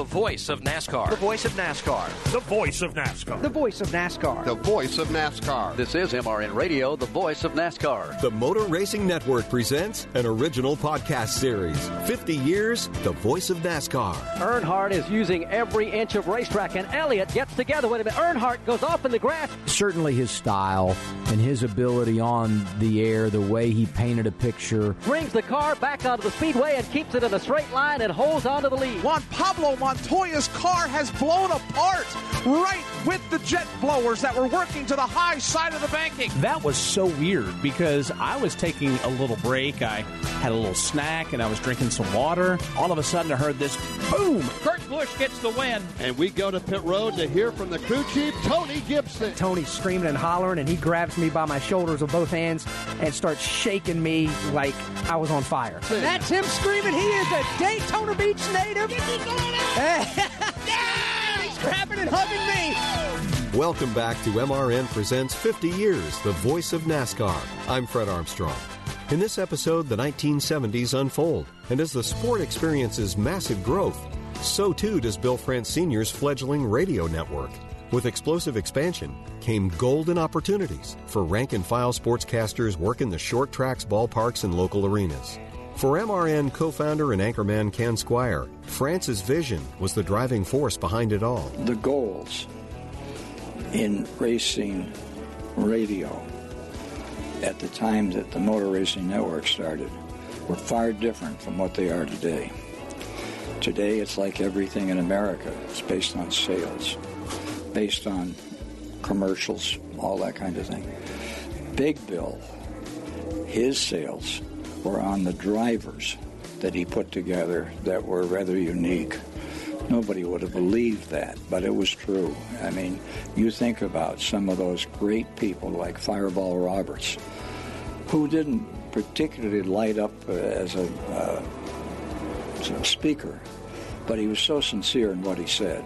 The voice of NASCAR. The voice of NASCAR. The voice of NASCAR. The voice of NASCAR. The voice of NASCAR. This is MRN Radio, the voice of NASCAR. The Motor Racing Network presents an original podcast series 50 Years, the voice of NASCAR. Earnhardt is using every inch of racetrack, and Elliott gets together with him. Earnhardt goes off in the grass. Certainly his style and his ability on the air, the way he painted a picture. Brings the car back onto the speedway and keeps it in a straight line and holds onto the lead. Juan Pablo Montoya's car has blown apart right with the jet blowers that were working to the high side of the banking. That was so weird because I was taking a little break. I had a little snack and I was drinking some water. All of a sudden, I heard this boom. Kurt Busch gets the win. And we go to pit road to hear from the crew chief, Tony Gibson. Tony's screaming and hollering, and he grabs me by my shoulders with both hands and starts shaking me like I was on fire. That's him screaming. He is a Daytona Beach native. He's grabbing and hugging me. Welcome back to MRN Presents 50 Years, the voice of NASCAR. I'm Fred Armstrong. In this episode, the 1970s unfold, and as the sport experiences massive growth, so too does Bill France Sr.'s fledgling radio network. With explosive expansion came golden opportunities for rank and file sportscasters working the short tracks, ballparks, and local arenas. For MRN co founder and anchorman Ken Squier, France's vision was the driving force behind it all. The goals in racing radio at the time that the Motor Racing Network started were far different from what they are today. Today, it's like everything in America. It's based on sales, based on commercials, all that kind of thing. Big Bill, his sales were on the drivers that he put together that were rather unique. Nobody would have believed that, but it was true. I mean, you think about some of those great people like Fireball Roberts, who didn't particularly light up uh, as a, uh, as a speaker, but he was so sincere in what he said.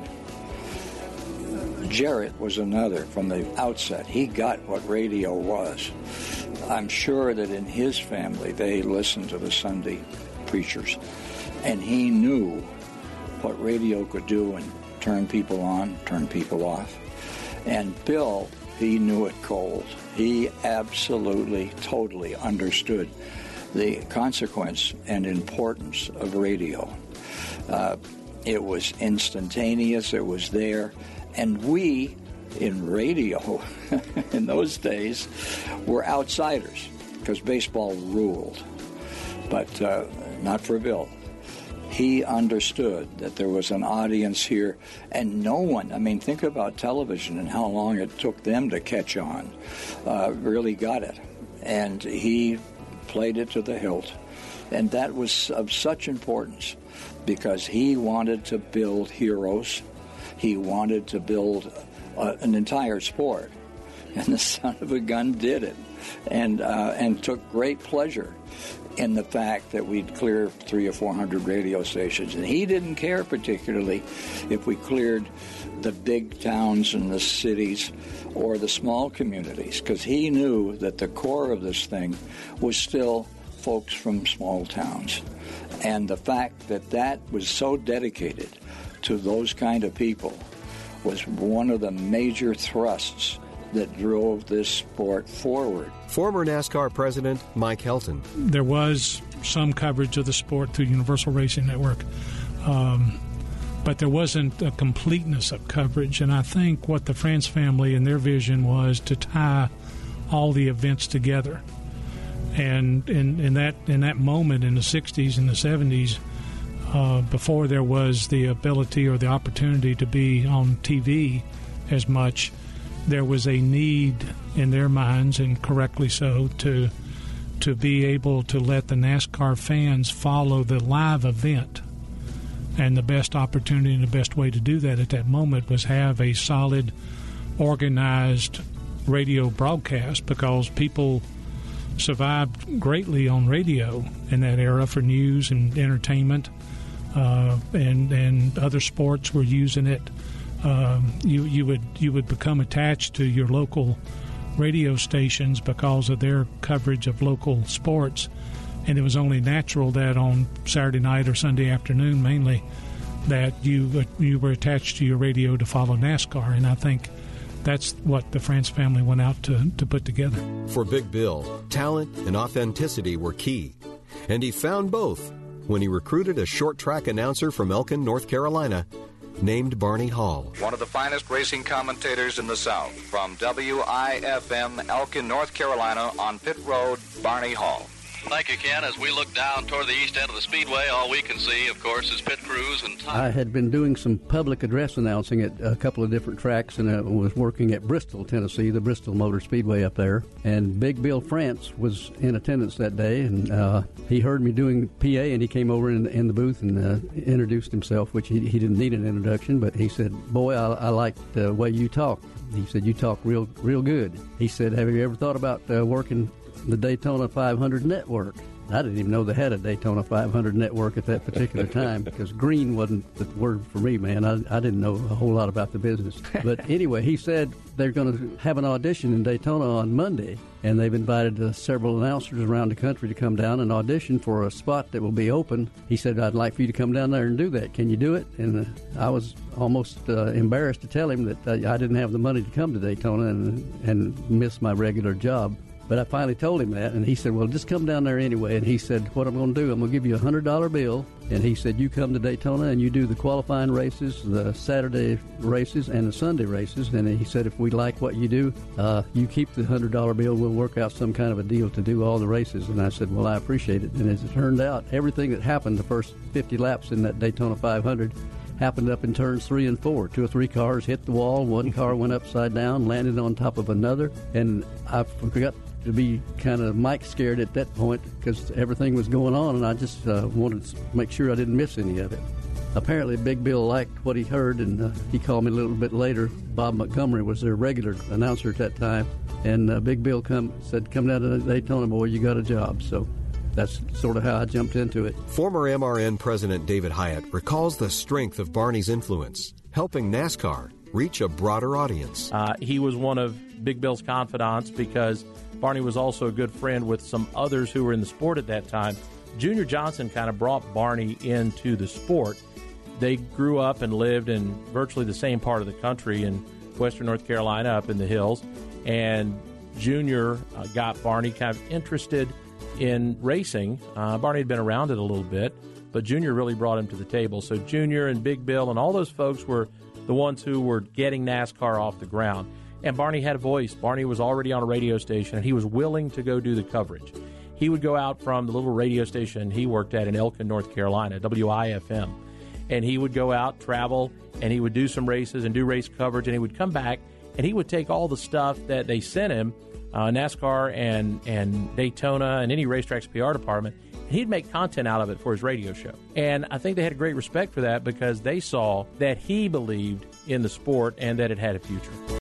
Jarrett was another from the outset. He got what radio was. I'm sure that in his family they listened to the Sunday preachers, and he knew what radio could do and turn people on, turn people off. And Bill, he knew it cold. He absolutely, totally understood the consequence and importance of radio. Uh, it was instantaneous, it was there, and we in radio in those days were outsiders because baseball ruled, but uh, not for Bill. He understood that there was an audience here, and no one, I mean, think about television and how long it took them to catch on, uh, really got it. And he played it to the hilt. And that was of such importance because he wanted to build heroes. He wanted to build uh, an entire sport, and the son of a gun did it, and uh, and took great pleasure in the fact that we'd clear three or four hundred radio stations, and he didn't care particularly if we cleared the big towns and the cities or the small communities, because he knew that the core of this thing was still folks from small towns, and the fact that that was so dedicated to those kind of people was one of the major thrusts that drove this sport forward. Former NASCAR president Mike Helton. There was some coverage of the sport through Universal Racing Network, um, but there wasn't a completeness of coverage. And I think what the France family and their vision was to tie all the events together. And in, in that in that moment in the '60s and the '70s, uh, before there was the ability or the opportunity to be on TV as much, there was a need in their minds, and correctly so, to to be able to let the NASCAR fans follow the live event. And the best opportunity and the best way to do that at that moment was have a solid, organized radio broadcast because people survived greatly on radio in that era for news and entertainment, uh, and and other sports were using it. Um, you you would you would become attached to your local radio stations because of their coverage of local sports, and it was only natural that on Saturday night or Sunday afternoon, mainly, that you you were attached to your radio to follow NASCAR, and I think that's what the France family went out to, to put together. For Big Bill, talent and authenticity were key, and he found both when he recruited a short track announcer from Elkin, North Carolina, named Barney Hall. One of the finest racing commentators in the South, from WIFM Elkin, North Carolina, on pit road, Barney Hall. Thank you, Ken. As we look down toward the east end of the speedway, all we can see, of course, is pit crews and. Time. I had been doing some public address announcing at a couple of different tracks, and I was working at Bristol, Tennessee, the Bristol Motor Speedway up there. And Big Bill France was in attendance that day, and uh, he heard me doing PA, and he came over in, in the booth and uh, introduced himself, which he, he didn't need an introduction, but he said, "Boy, I, I like the way you talk." He said, "You talk real, real good." He said, "Have you ever thought about uh, working the Daytona 500 network?" I didn't even know they had a Daytona 500 network at that particular time because green wasn't the word for me, man. I, I didn't know a whole lot about the business. But anyway, he said they're going to have an audition in Daytona on Monday, and they've invited uh, several announcers around the country to come down and audition for a spot that will be open. He said, I'd like for you to come down there and do that. Can you do it? And uh, I was almost uh, embarrassed to tell him that uh, I didn't have the money to come to Daytona and, and miss my regular job. But I finally told him that, and he said, "Well, just come down there anyway." And he said, "What I'm going to do, I'm going to give you a hundred dollar bill." And he said, "You come to Daytona and you do the qualifying races, the Saturday races, and the Sunday races." And he said, "If we like what you do, uh, you keep the hundred dollar bill. We'll work out some kind of a deal to do all the races." And I said, "Well, I appreciate it." And as it turned out, everything that happened the first 50 laps in that Daytona 500 happened up in turns three and four. Two or three cars hit the wall. One car went upside down, landed on top of another, and I forgot to be kind of Mike scared at that point because everything was going on, and I just uh, wanted to make sure I didn't miss any of it. Apparently, Big Bill liked what he heard, and uh, he called me a little bit later. Bob Montgomery was their regular announcer at that time, and uh, Big Bill come said, "Come down to Daytona, boy, you got a job." So that's sort of how I jumped into it. Former MRN President David Hyatt recalls the strength of Barney's influence, helping NASCAR reach a broader audience. Uh, he was one of Big Bill's confidants because Barney was also a good friend with some others who were in the sport at that time. Junior Johnson kind of brought Barney into the sport. They grew up and lived in virtually the same part of the country in western North Carolina, up in the hills. And Junior uh, got Barney kind of interested in racing. Uh, Barney had been around it a little bit, but Junior really brought him to the table. So Junior and Big Bill and all those folks were the ones who were getting NASCAR off the ground. And Barney had a voice. Barney was already on a radio station, and he was willing to go do the coverage. He would go out from the little radio station he worked at in Elkin, North Carolina, WIFM, and he would go out, travel, and he would do some races and do race coverage, and he would come back and he would take all the stuff that they sent him, uh, NASCAR and and Daytona and any racetrack's PR department, and he'd make content out of it for his radio show. And I think they had a great respect for that because they saw that he believed in the sport and that it had a future.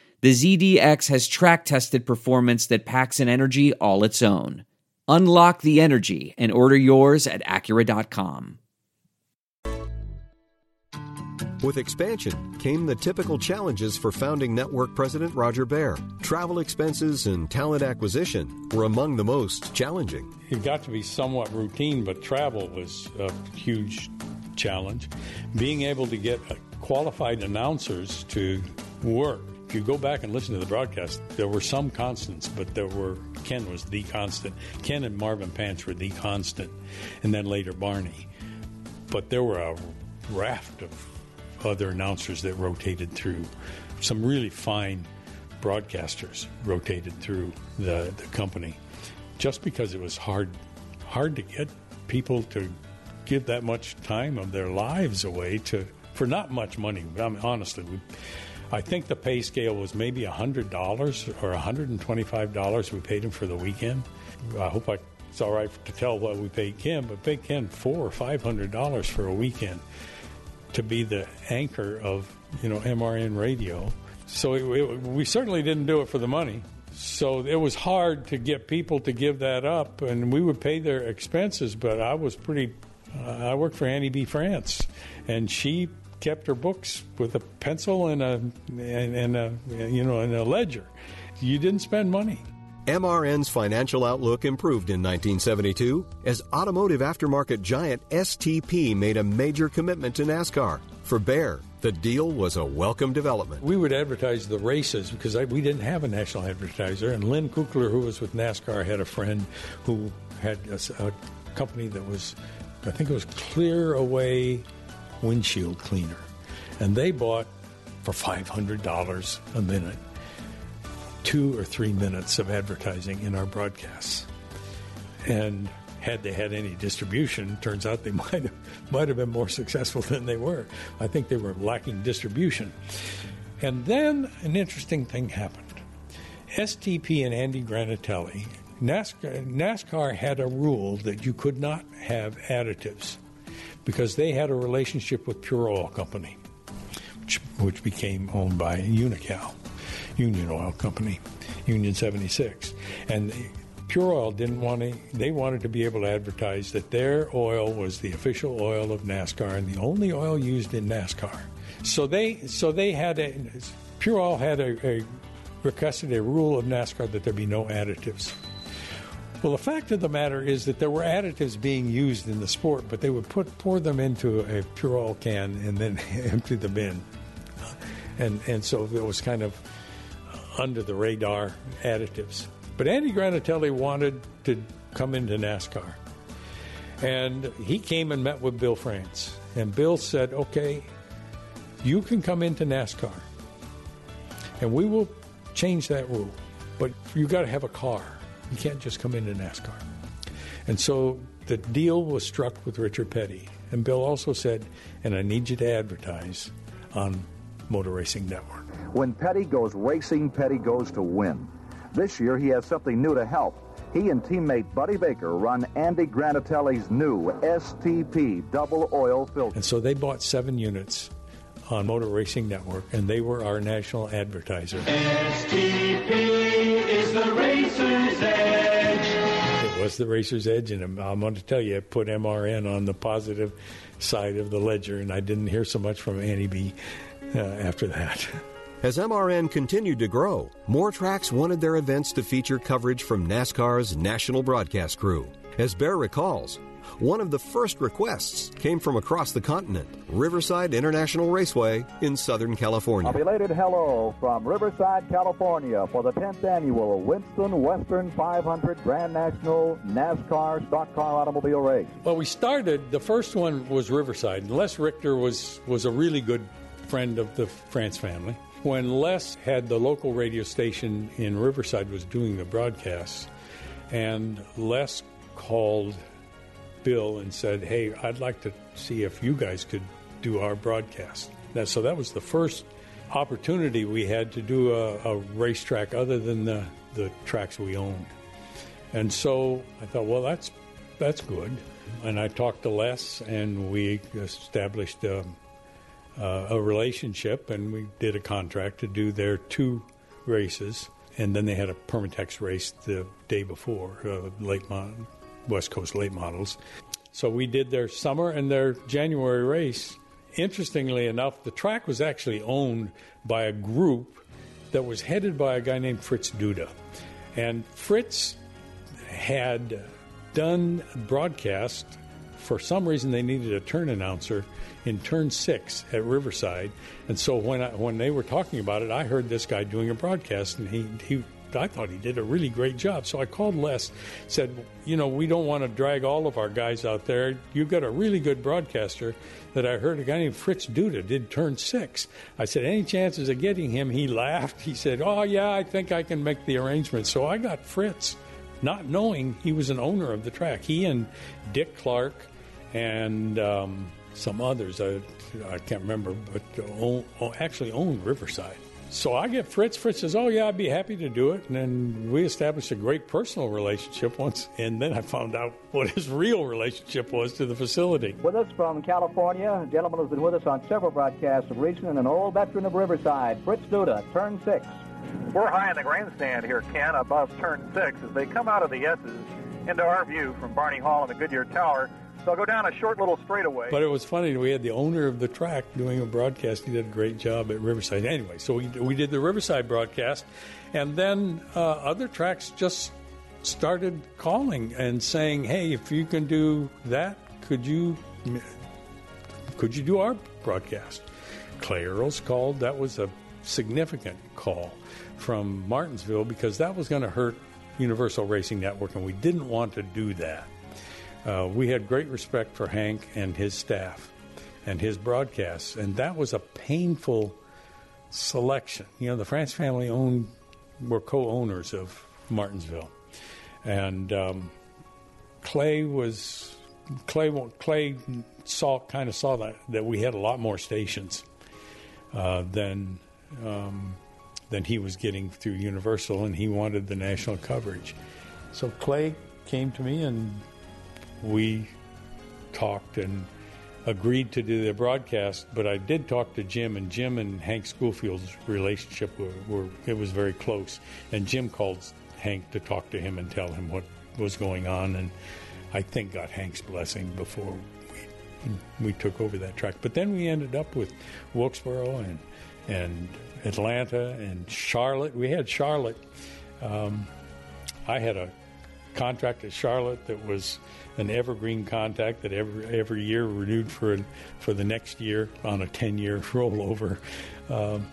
the ZDX has track tested performance that packs an energy all its own. Unlock the energy and order yours at Acura.com. With expansion came the typical challenges for founding network president Roger Bear. Travel expenses and talent acquisition were among the most challenging. It got to be somewhat routine, but travel was a huge challenge. Being able to get qualified announcers to work. If you go back and listen to the broadcast, there were some constants, but there were Ken was the constant. Ken and Marvin Panch were the constant, and then later Barney. But there were a raft of other announcers that rotated through. Some really fine broadcasters rotated through the, the company just because it was hard hard to get people to give that much time of their lives away to for not much money. I mean, honestly, we, I think the pay scale was maybe hundred dollars or hundred and twenty-five dollars we paid him for the weekend. I hope I, it's all right to tell what we paid Ken, but paid Ken four or five hundred dollars for a weekend to be the anchor of you know MRN radio. So it, it, we certainly didn't do it for the money. So it was hard to get people to give that up, and we would pay their expenses. But I was pretty. Uh, I worked for Annie B. France, and she kept her books with a pencil and a and, and a you know and a ledger. You didn't spend money. MRN's financial outlook improved in 1972 as automotive aftermarket giant STP made a major commitment to NASCAR. For Bear, the deal was a welcome development. We would advertise the races because I, we didn't have a national advertiser. And Lin Kuchler, who was with NASCAR, had a friend who had a, a company that was, I think it was Clear Away Windshield Cleaner. And they bought for $500 a minute two or three minutes of advertising in our broadcasts. And had they had any distribution, turns out they might have, might have been more successful than they were. I think they were lacking distribution. And then an interesting thing happened. STP and Andy Granatelli, NASCAR, NASCAR had a rule that you could not have additives because they had a relationship with Pure Oil Company, which, which became owned by Unocal. Union Oil Company, Union 76. And Pure Oil didn't want to, they wanted to be able to advertise that their oil was the official oil of NASCAR and the only oil used in NASCAR. So they, so they had a, Pure Oil had a, a requested a rule of NASCAR that there be no additives. Well, the fact of the matter is that there were additives being used in the sport, but they would put pour them into a pure oil can and then empty the bin, and and so it was kind of under the radar additives. But Andy Granatelli wanted to come into NASCAR. And he came and met with Bill France. And Bill said, okay, you can come into NASCAR. And we will change that rule. But you've got to have a car. You can't just come into NASCAR. And so the deal was struck with Richard Petty. And Bill also said, and I need you to advertise on Motor Racing Network. When Petty goes racing, Petty goes to win. This year, he has something new to help. He and teammate Buddy Baker run Andy Granatelli's new STP double oil filter. And so they bought seven units on Motor Racing Network, and they were our national advertiser. STP is the racer's edge. It was the racer's edge, and I'm going to tell you, it put MRN on the positive side of the ledger, and I didn't hear so much from Annie B uh, after that. As MRN continued to grow, more tracks wanted their events to feature coverage from NASCAR's national broadcast crew. As Bear recalls, one of the first requests came from across the continent, Riverside International Raceway in Southern California. A belated hello from Riverside, California for the 10th annual Winston Western 500 Grand National NASCAR Stock Car Automobile Race. Well, we started, the first one was Riverside. Les Richter was, was a really good friend of the France family. When Les had the local radio station in Riverside was doing the broadcasts, and Les called Bill and said, "Hey, I'd like to see if you guys could do our broadcast." That, so that was the first opportunity we had to do a, a racetrack other than the, the tracks we owned. And so I thought, well, that's that's good. And I talked to Les, and we established. Um, uh, a relationship, and we did a contract to do their two races and then they had a Permatex race the day before, uh, late mo- West Coast late models. So we did their summer and their January race. Interestingly enough, the track was actually owned by a group that was headed by a guy named Fritz Duda. And Fritz had done broadcast. For some reason, they needed a turn announcer in turn six at Riverside. And so when I, when they were talking about it, I heard this guy doing a broadcast, and he, he I thought he did a really great job. So I called Les, said, you know, we don't want to drag all of our guys out there. You've got a really good broadcaster that I heard a guy named Fritz Duda did turn six. I said, any chances of getting him? He laughed. He said, oh, yeah, I think I can make the arrangements. So I got Fritz, not knowing he was an owner of the track. He and Dick Clark and um, some others, I, I can't remember, but own, actually owned Riverside. So I get Fritz. Fritz says, "Oh yeah, I'd be happy to do it." And then we established a great personal relationship once. And then I found out what his real relationship was to the facility. With us from California, a gentleman who's been with us on several broadcasts of racing and an old veteran of Riverside, Fritz Duda, turn six. We're high in the grandstand here, Ken, above turn six, as they come out of the S's into our view from Barney Hall and the Goodyear Tower. So I'll go down a short little straightaway. But it was funny. We had the owner of the track doing a broadcast. He did a great job at Riverside. Anyway, so we, we did the Riverside broadcast. And then uh, other tracks just started calling and saying, hey, if you can do that, could you, could you do our broadcast? Clay Earls called. That was a significant call from Martinsville because that was going to hurt Universal Racing Network, and we didn't want to do that. Uh, we had great respect for Hank and his staff and his broadcasts, and that was a painful selection. You know, the France family owned were co-owners of Martinsville, and um, Clay was Clay. Clay saw kind of saw that that we had a lot more stations uh, than um, than he was getting through Universal, and he wanted the national coverage. So Clay came to me and we talked and agreed to do the broadcast, but I did talk to Jim, and Jim and Hank Schoolfield's relationship were, were, it was very close. And Jim called Hank to talk to him and tell him what was going on, and I think got Hank's blessing before we we took over that track. But then we ended up with Wilkesboro and and Atlanta and Charlotte. We had Charlotte. Um, I had a contract at Charlotte that was an evergreen contract that every every year renewed for for the next year on a ten year rollover. Um,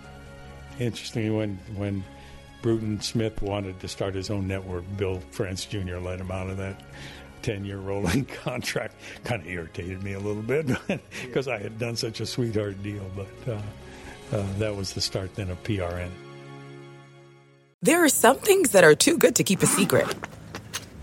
interestingly, when when Bruton Smith wanted to start his own network, Bill France Jr. let him out of that. 10 year rolling contract kind of irritated me a little bit because I had done such a sweetheart deal, but uh, uh, that was the start then of PRN. There are some things that are too good to keep a secret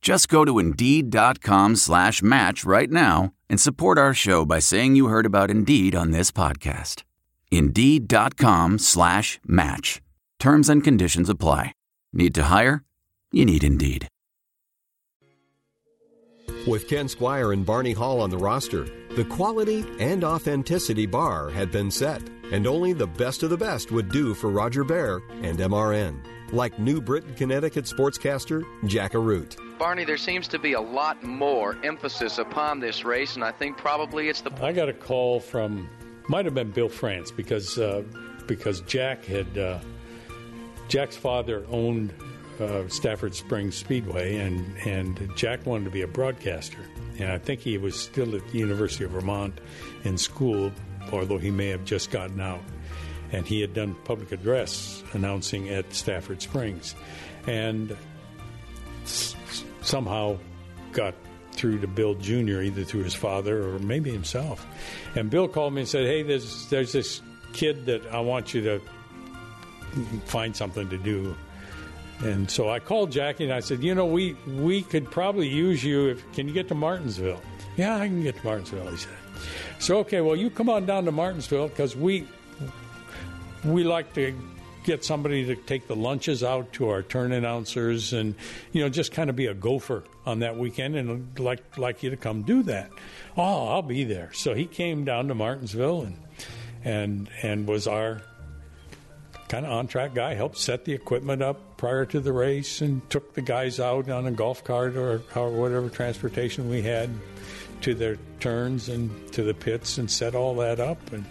Just go to Indeed.com slash match right now and support our show by saying you heard about Indeed on this podcast. Indeed.com slash match. Terms and conditions apply. Need to hire? You need Indeed. With Ken Squier and Barney Hall on the roster, the quality and authenticity bar had been set, and only the best of the best would do for Roger Bear and MRN, like New Britain, Connecticut sportscaster Jack Arute. Barney, there seems to be a lot more emphasis upon this race, and I think probably it's the. I got a call from, might have been Bill France, because uh, because Jack had uh, Jack's father owned uh, Stafford Springs Speedway, and and Jack wanted to be a broadcaster, and I think he was still at the University of Vermont in school, although he may have just gotten out, and he had done public address announcing at Stafford Springs, and somehow got through to Bill Jr. either through his father or maybe himself, and Bill called me and said, "Hey, there's there's this kid that I want you to." find something to do. And so I called Jackie and I said, you know, we we could probably use you. If can you get to Martinsville? Yeah, I can get to Martinsville. He said. So okay, well, you come on down to Martinsville because we we like to get somebody to take the lunches out to our turn announcers and you know just kind of be a gopher on that weekend and I'd like like you to come do that. Oh, I'll be there. So he came down to Martinsville and and and was our kind of on track guy, helped set the equipment up prior to the race and took the guys out on a golf cart or, or whatever transportation we had to their turns and to the pits and set all that up. And,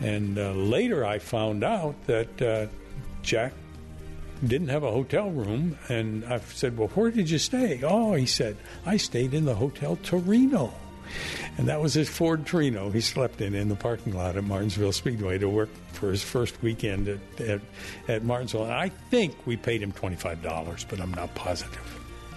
and uh, later I found out that uh, Jack didn't have a hotel room. And I said, Well, where did you stay? Oh, he said, I stayed in the Hotel Torino. And that was his Ford Torino he slept in in the parking lot at Martinsville Speedway to work for his first weekend at, at, at Martinsville. And I think we paid him $25, but I'm not positive.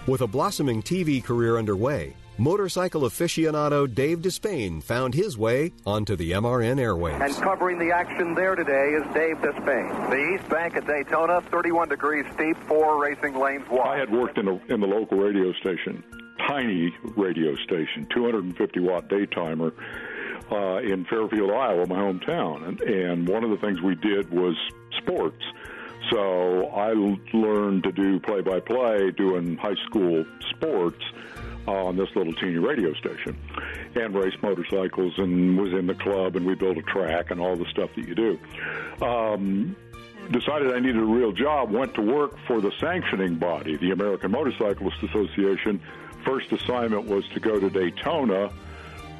With a blossoming TV career underway, motorcycle aficionado Dave Despain found his way onto the MRN airwaves. And covering the action there today is Dave Despain. The East Bank at Daytona, 31 degrees steep, four racing lanes wide. I had worked in, a, in the local radio station, tiny radio station, 250 watt daytimer uh, in Fairfield, Iowa, my hometown. And, and one of the things we did was sports. So I l- learned to do play by play doing high school sports on this little teeny radio station and raced motorcycles and was in the club and we built a track and all the stuff that you do. Um, decided I needed a real job, went to work for the sanctioning body, the American Motorcyclist Association. First assignment was to go to Daytona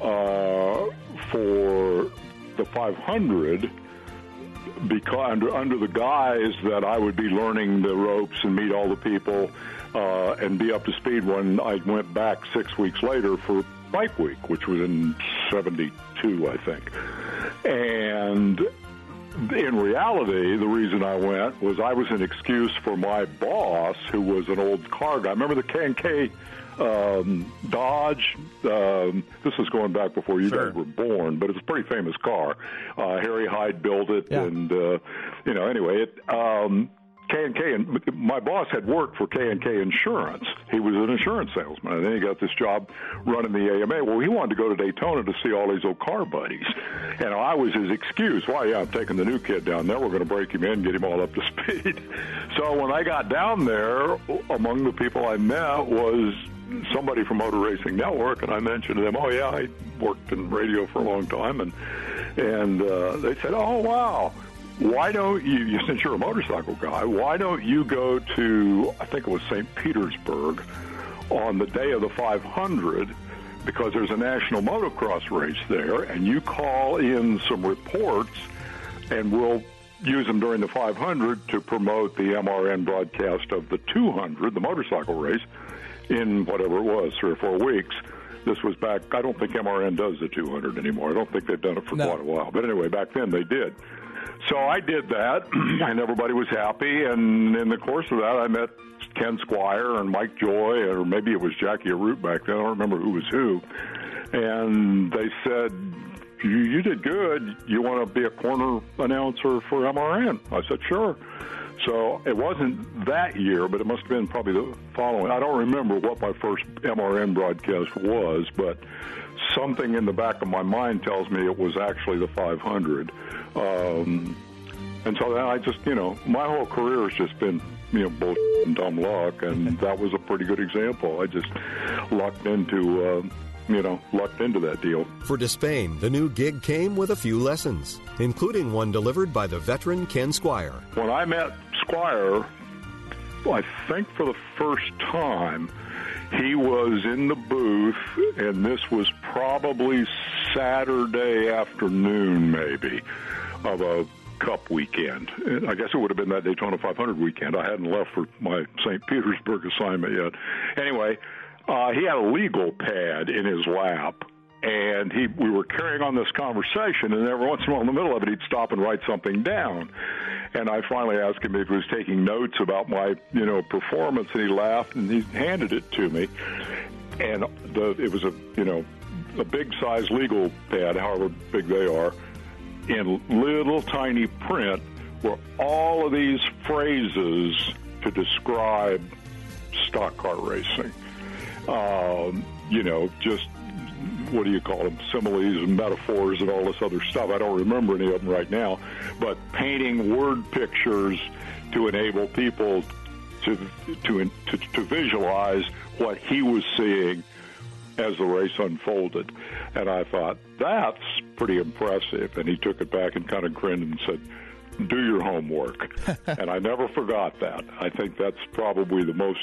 uh, for the 500 because under, under the guise that I would be learning the ropes and meet all the people uh, and be up to speed when I went back six weeks later for Bike Week, which was in 72, I think. And in reality, the reason I went was I was an excuse for my boss, who was an old car guy. Remember the K&K um, Dodge? Um, this is going back before you Sure. guys were born, but it's a pretty famous car. Uh, Harry Hyde built it, Yeah. and uh, you know, anyway, it. Um, K and my boss had worked for K and K Insurance. He was an insurance salesman, and then he got this job running the AMA. Well, he wanted to go to Daytona to see all his old car buddies, and I was his excuse. Why? Yeah, I'm taking the new kid down there. We're going to break him in, get him all up to speed. So when I got down there, among the people I met was somebody from Motor Racing Network, and I mentioned to them, "Oh yeah, I worked in radio for a long time," and and uh, they said, "Oh wow." Why don't you, since you're a motorcycle guy, why don't you go to, I think it was St. Petersburg, on the day of the 500, because there's a national motocross race there, and you call in some reports, and we'll use them during the 500 to promote the MRN broadcast of the 200, the motorcycle race, in whatever it was, three or four weeks. This was back, I don't think MRN does the 200 anymore. I don't think they've done it for quite a while. But anyway, back then they did. So I did that, and everybody was happy. And in the course of that, I met Ken Squier and Mike Joy, or maybe it was Jack Arute back then. I don't remember who was who. And they said, you, you did good. You want to be a corner announcer for MRN? I said, sure. So it wasn't that year, but it must have been probably the following. I don't remember what my first MRN broadcast was, but something in the back of my mind tells me it was actually the 500. Um, and so then I just, you know, my whole career has just been, you know, bullshit and dumb luck, and that was a pretty good example. I just lucked into, uh, you know, lucked into that deal. For Despain, the new gig came with a few lessons, including one delivered by the veteran Ken Squier. When I met Squier, I think for the first time, he was in the booth, and this was probably Saturday afternoon, maybe, of a Cup weekend. And I guess it would have been that Daytona 500 weekend. I hadn't left for my St. Petersburg assignment yet. Anyway, uh, he had a legal pad in his lap, and he we were carrying on this conversation, and every once in a while in the middle of it, he'd stop and write something down. And I finally asked him if he was taking notes about my, you know, performance, and he laughed and he handed it to me. And the it was a, you know, a big size legal pad, however big they are, in little tiny print were all of these phrases to describe stock car racing. Um, you know, just what do you call them? Similes and metaphors and all this other stuff. I don't remember any of them right now, but painting word pictures to enable people to to to, to visualize what he was seeing as the race unfolded. And I thought, that's pretty impressive. And he took it back and kind of grinned and said, do your homework. and I never forgot that. I think that's probably the most.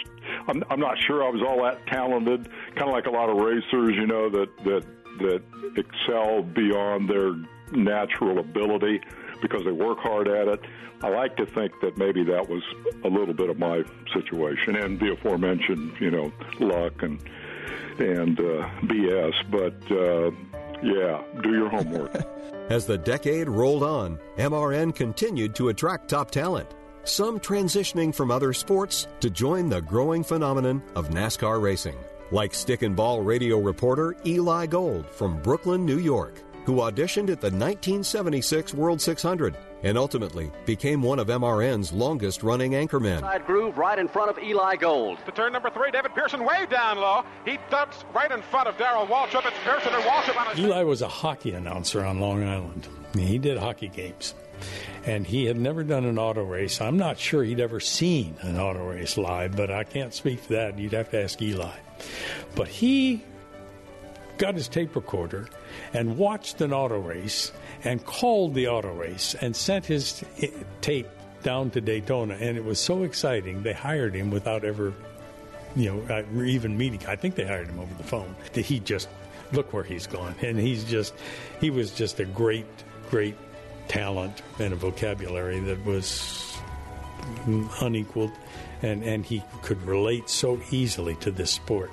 I'm, I'm not sure I was all that talented. Kind of like a lot of racers, you know, that that that excel beyond their natural ability because they work hard at it. I like to think that maybe that was a little bit of my situation, and the aforementioned, you know, luck and and uh, BS. But uh, yeah, do your homework. As the decade rolled on, MRN continued to attract top talent, some transitioning from other sports to join the growing phenomenon of NASCAR racing, like stick and ball radio reporter Eli Gold from Brooklyn, New York, who auditioned at the 1976 World 600 and ultimately became one of MRN's longest running anchormen. Side groove right in front of Eli Gold. To turn number three, David Pearson way down low. He ducks right in front of Darrell Waltrip. It's Pearson and Waltrip on a... Eli was a hockey announcer on Long Island. He did hockey games. And he had never done an auto race. I'm not sure he'd ever seen an auto race live, but I can't speak to that. You'd have to ask Eli. But he got his tape recorder and watched an auto race and called the auto race and sent his tape down to Daytona. And it was so exciting, they hired him without ever, you know, uh, even meeting. I think they hired him over the phone. He just look where he's gone, and he's just he was just a great, great talent and a vocabulary that was unequaled, and and he could relate so easily to this sport.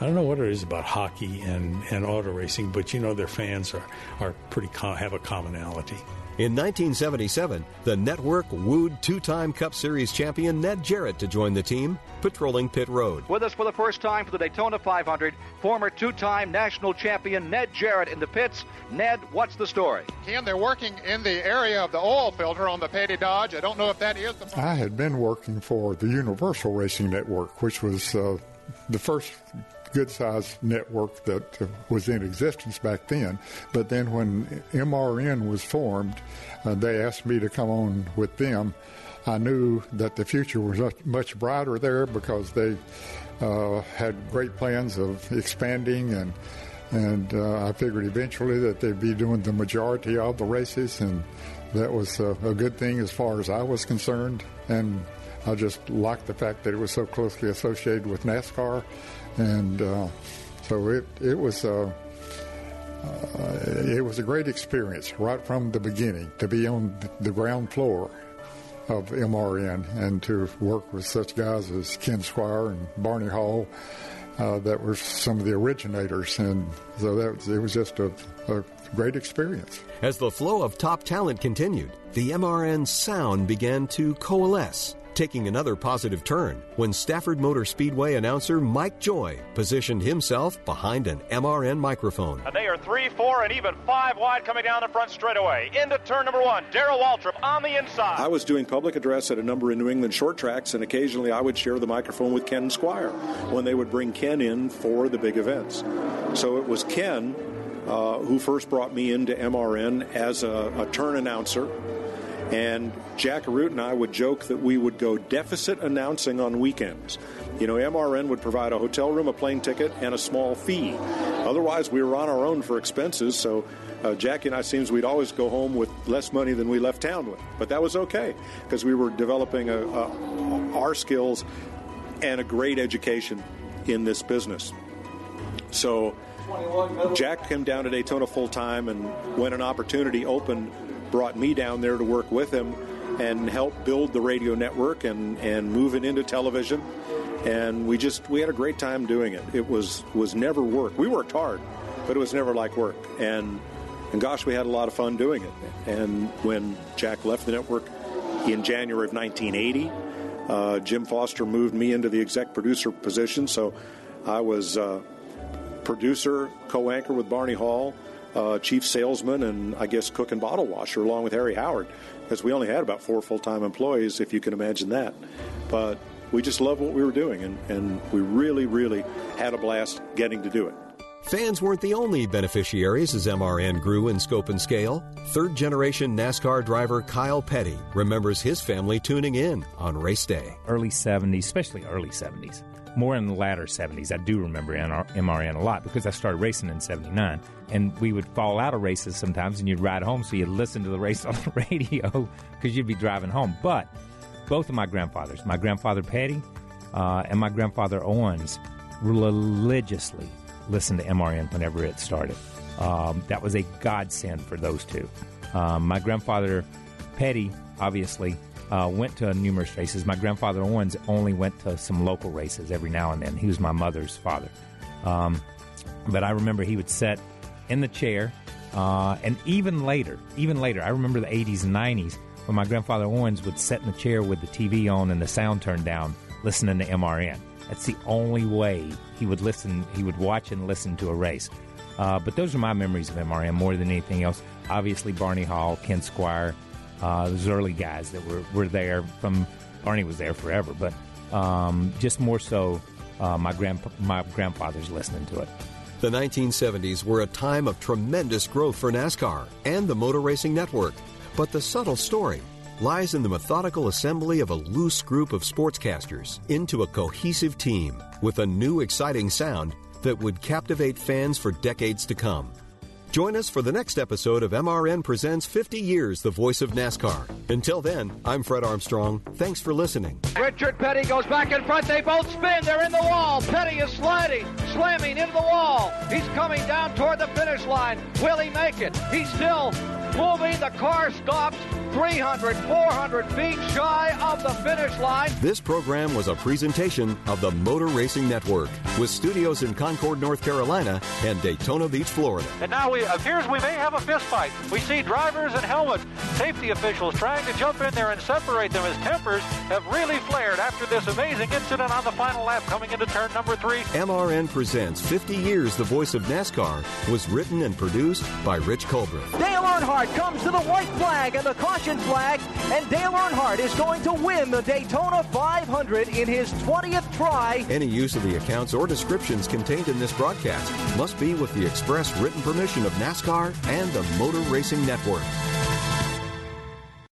I don't know what it is about hockey and, and auto racing, but you know their fans are, are pretty com- have a commonality. In 1977, the network wooed two time Cup Series champion Ned Jarrett to join the team, patrolling pit road. With us for the first time for the Daytona 500, former two time national champion Ned Jarrett in the pits. Ned, what's the story? Ken, they're working in the area of the oil filter on the Petty Dodge. I don't know if that is the. I had been working for the Universal Racing Network, which was uh, the first good sized network that uh, was in existence back then. But then when MRN was formed, uh, they asked me to come on with them. I knew that the future was much brighter there because they uh, had great plans of expanding and and uh, I figured eventually that they'd be doing the majority of the races, and that was a, a good thing as far as I was concerned. And I just liked the fact that it was so closely associated with NASCAR, and uh, so it it was a uh, uh, it was a great experience right from the beginning to be on the ground floor of MRN and to work with such guys as Ken Squier and Barney Hall. Uh, that were some of the originators, and so that it was just a, a great experience. As the flow of top talent continued, the MRN sound began to coalesce taking another positive turn when Stafford Motor Speedway announcer Mike Joy positioned himself behind an MRN microphone. And they are three, four, and even five wide coming down the front straightaway. Into turn number one, Darrell Waltrip on the inside. I was doing public address at a number of New England short tracks, and occasionally I would share the microphone with Ken Squier when they would bring Ken in for the big events. So it was Ken uh, who first brought me into MRN as a, a turn announcer and Jack Arute and I would joke that we would go deficit announcing on weekends. You know, MRN would provide a hotel room, a plane ticket, and a small fee. Otherwise, we were on our own for expenses, so uh, Jackie and I seems we'd always go home with less money than we left town with. But that was okay because we were developing a, a, our skills and a great education in this business. So Jack came down to Daytona full time, and when an opportunity opened brought me down there to work with him and help build the radio network and, and move it into television. And we just we had a great time doing it. It was was never work. We worked hard, but it was never like work. And and gosh, we had a lot of fun doing it. And when Jack left the network in January of 1980, uh, Jim Foster moved me into the exec producer position. So I was uh, producer, co anchor with Barney Hall, uh, chief salesman, and I guess cook and bottle washer along with Harry Howard, because we only had about four full time employees, if you can imagine that. But we just loved what we were doing, and, and we really, really had a blast getting to do it. Fans weren't the only beneficiaries as MRN grew in scope and scale. Third generation NASCAR driver Kyle Petty remembers his family tuning in on race day. Early 70s, especially early 70s. More in the latter 70s. I do remember MRN a lot because I started racing in 79. And we would fall out of races sometimes and you'd ride home, so you'd listen to the race on the radio because you'd be driving home. But both of my grandfathers, my grandfather Petty uh, and my grandfather Owens, religiously listened to MRN whenever it started. Um, that was a godsend for those two. Um, my grandfather Petty, obviously, uh, went to numerous races. My grandfather Owens only went to some local races every now and then. He was my mother's father. Um, but I remember he would sit in the chair, uh, and even later, even later, I remember the 80s and 90s when my grandfather Owens would sit in the chair with the TV on and the sound turned down, listening to MRN. That's the only way he would listen. He would watch and listen to a race. Uh, but those are my memories of MRN more than anything else. Obviously, Barney Hall, Ken Squier, uh, those early guys that were, were there from Barney was there forever, but um, just more so uh, my grand my grandfather's listening to it. The 1970s were a time of tremendous growth for NASCAR and the Motor Racing Network. But the subtle story lies in the methodical assembly of a loose group of sportscasters into a cohesive team with a new exciting sound that would captivate fans for decades to come. Join us for the next episode of MRN Presents 50 Years the Voice of NASCAR. Until then, I'm Fred Armstrong. Thanks for listening. Richard Petty goes back in front. They both spin. They're in the wall. Petty is sliding, slamming into the wall. He's coming down toward the finish line. Will he make it? He's still moving. The car stops 300, 400 feet shy of the finish line. This program was a presentation of the Motor Racing Network with studios in Concord, North Carolina and Daytona Beach, Florida. And now we appears we may have a fist fight. We see drivers and helmet safety officials trying to jump in there and separate them as tempers have really flared after this amazing incident on the final lap coming into turn number three. MRN Presents 50 Years the Voice of NASCAR was written and produced by Rich Colbert. Dale Earnhardt comes to the white flag and the caution flag, and Dale Earnhardt is going to win the Daytona 500 in his 20th try. Any use of the accounts or descriptions contained in this broadcast must be with the express written permission of NASCAR and the Motor Racing Network.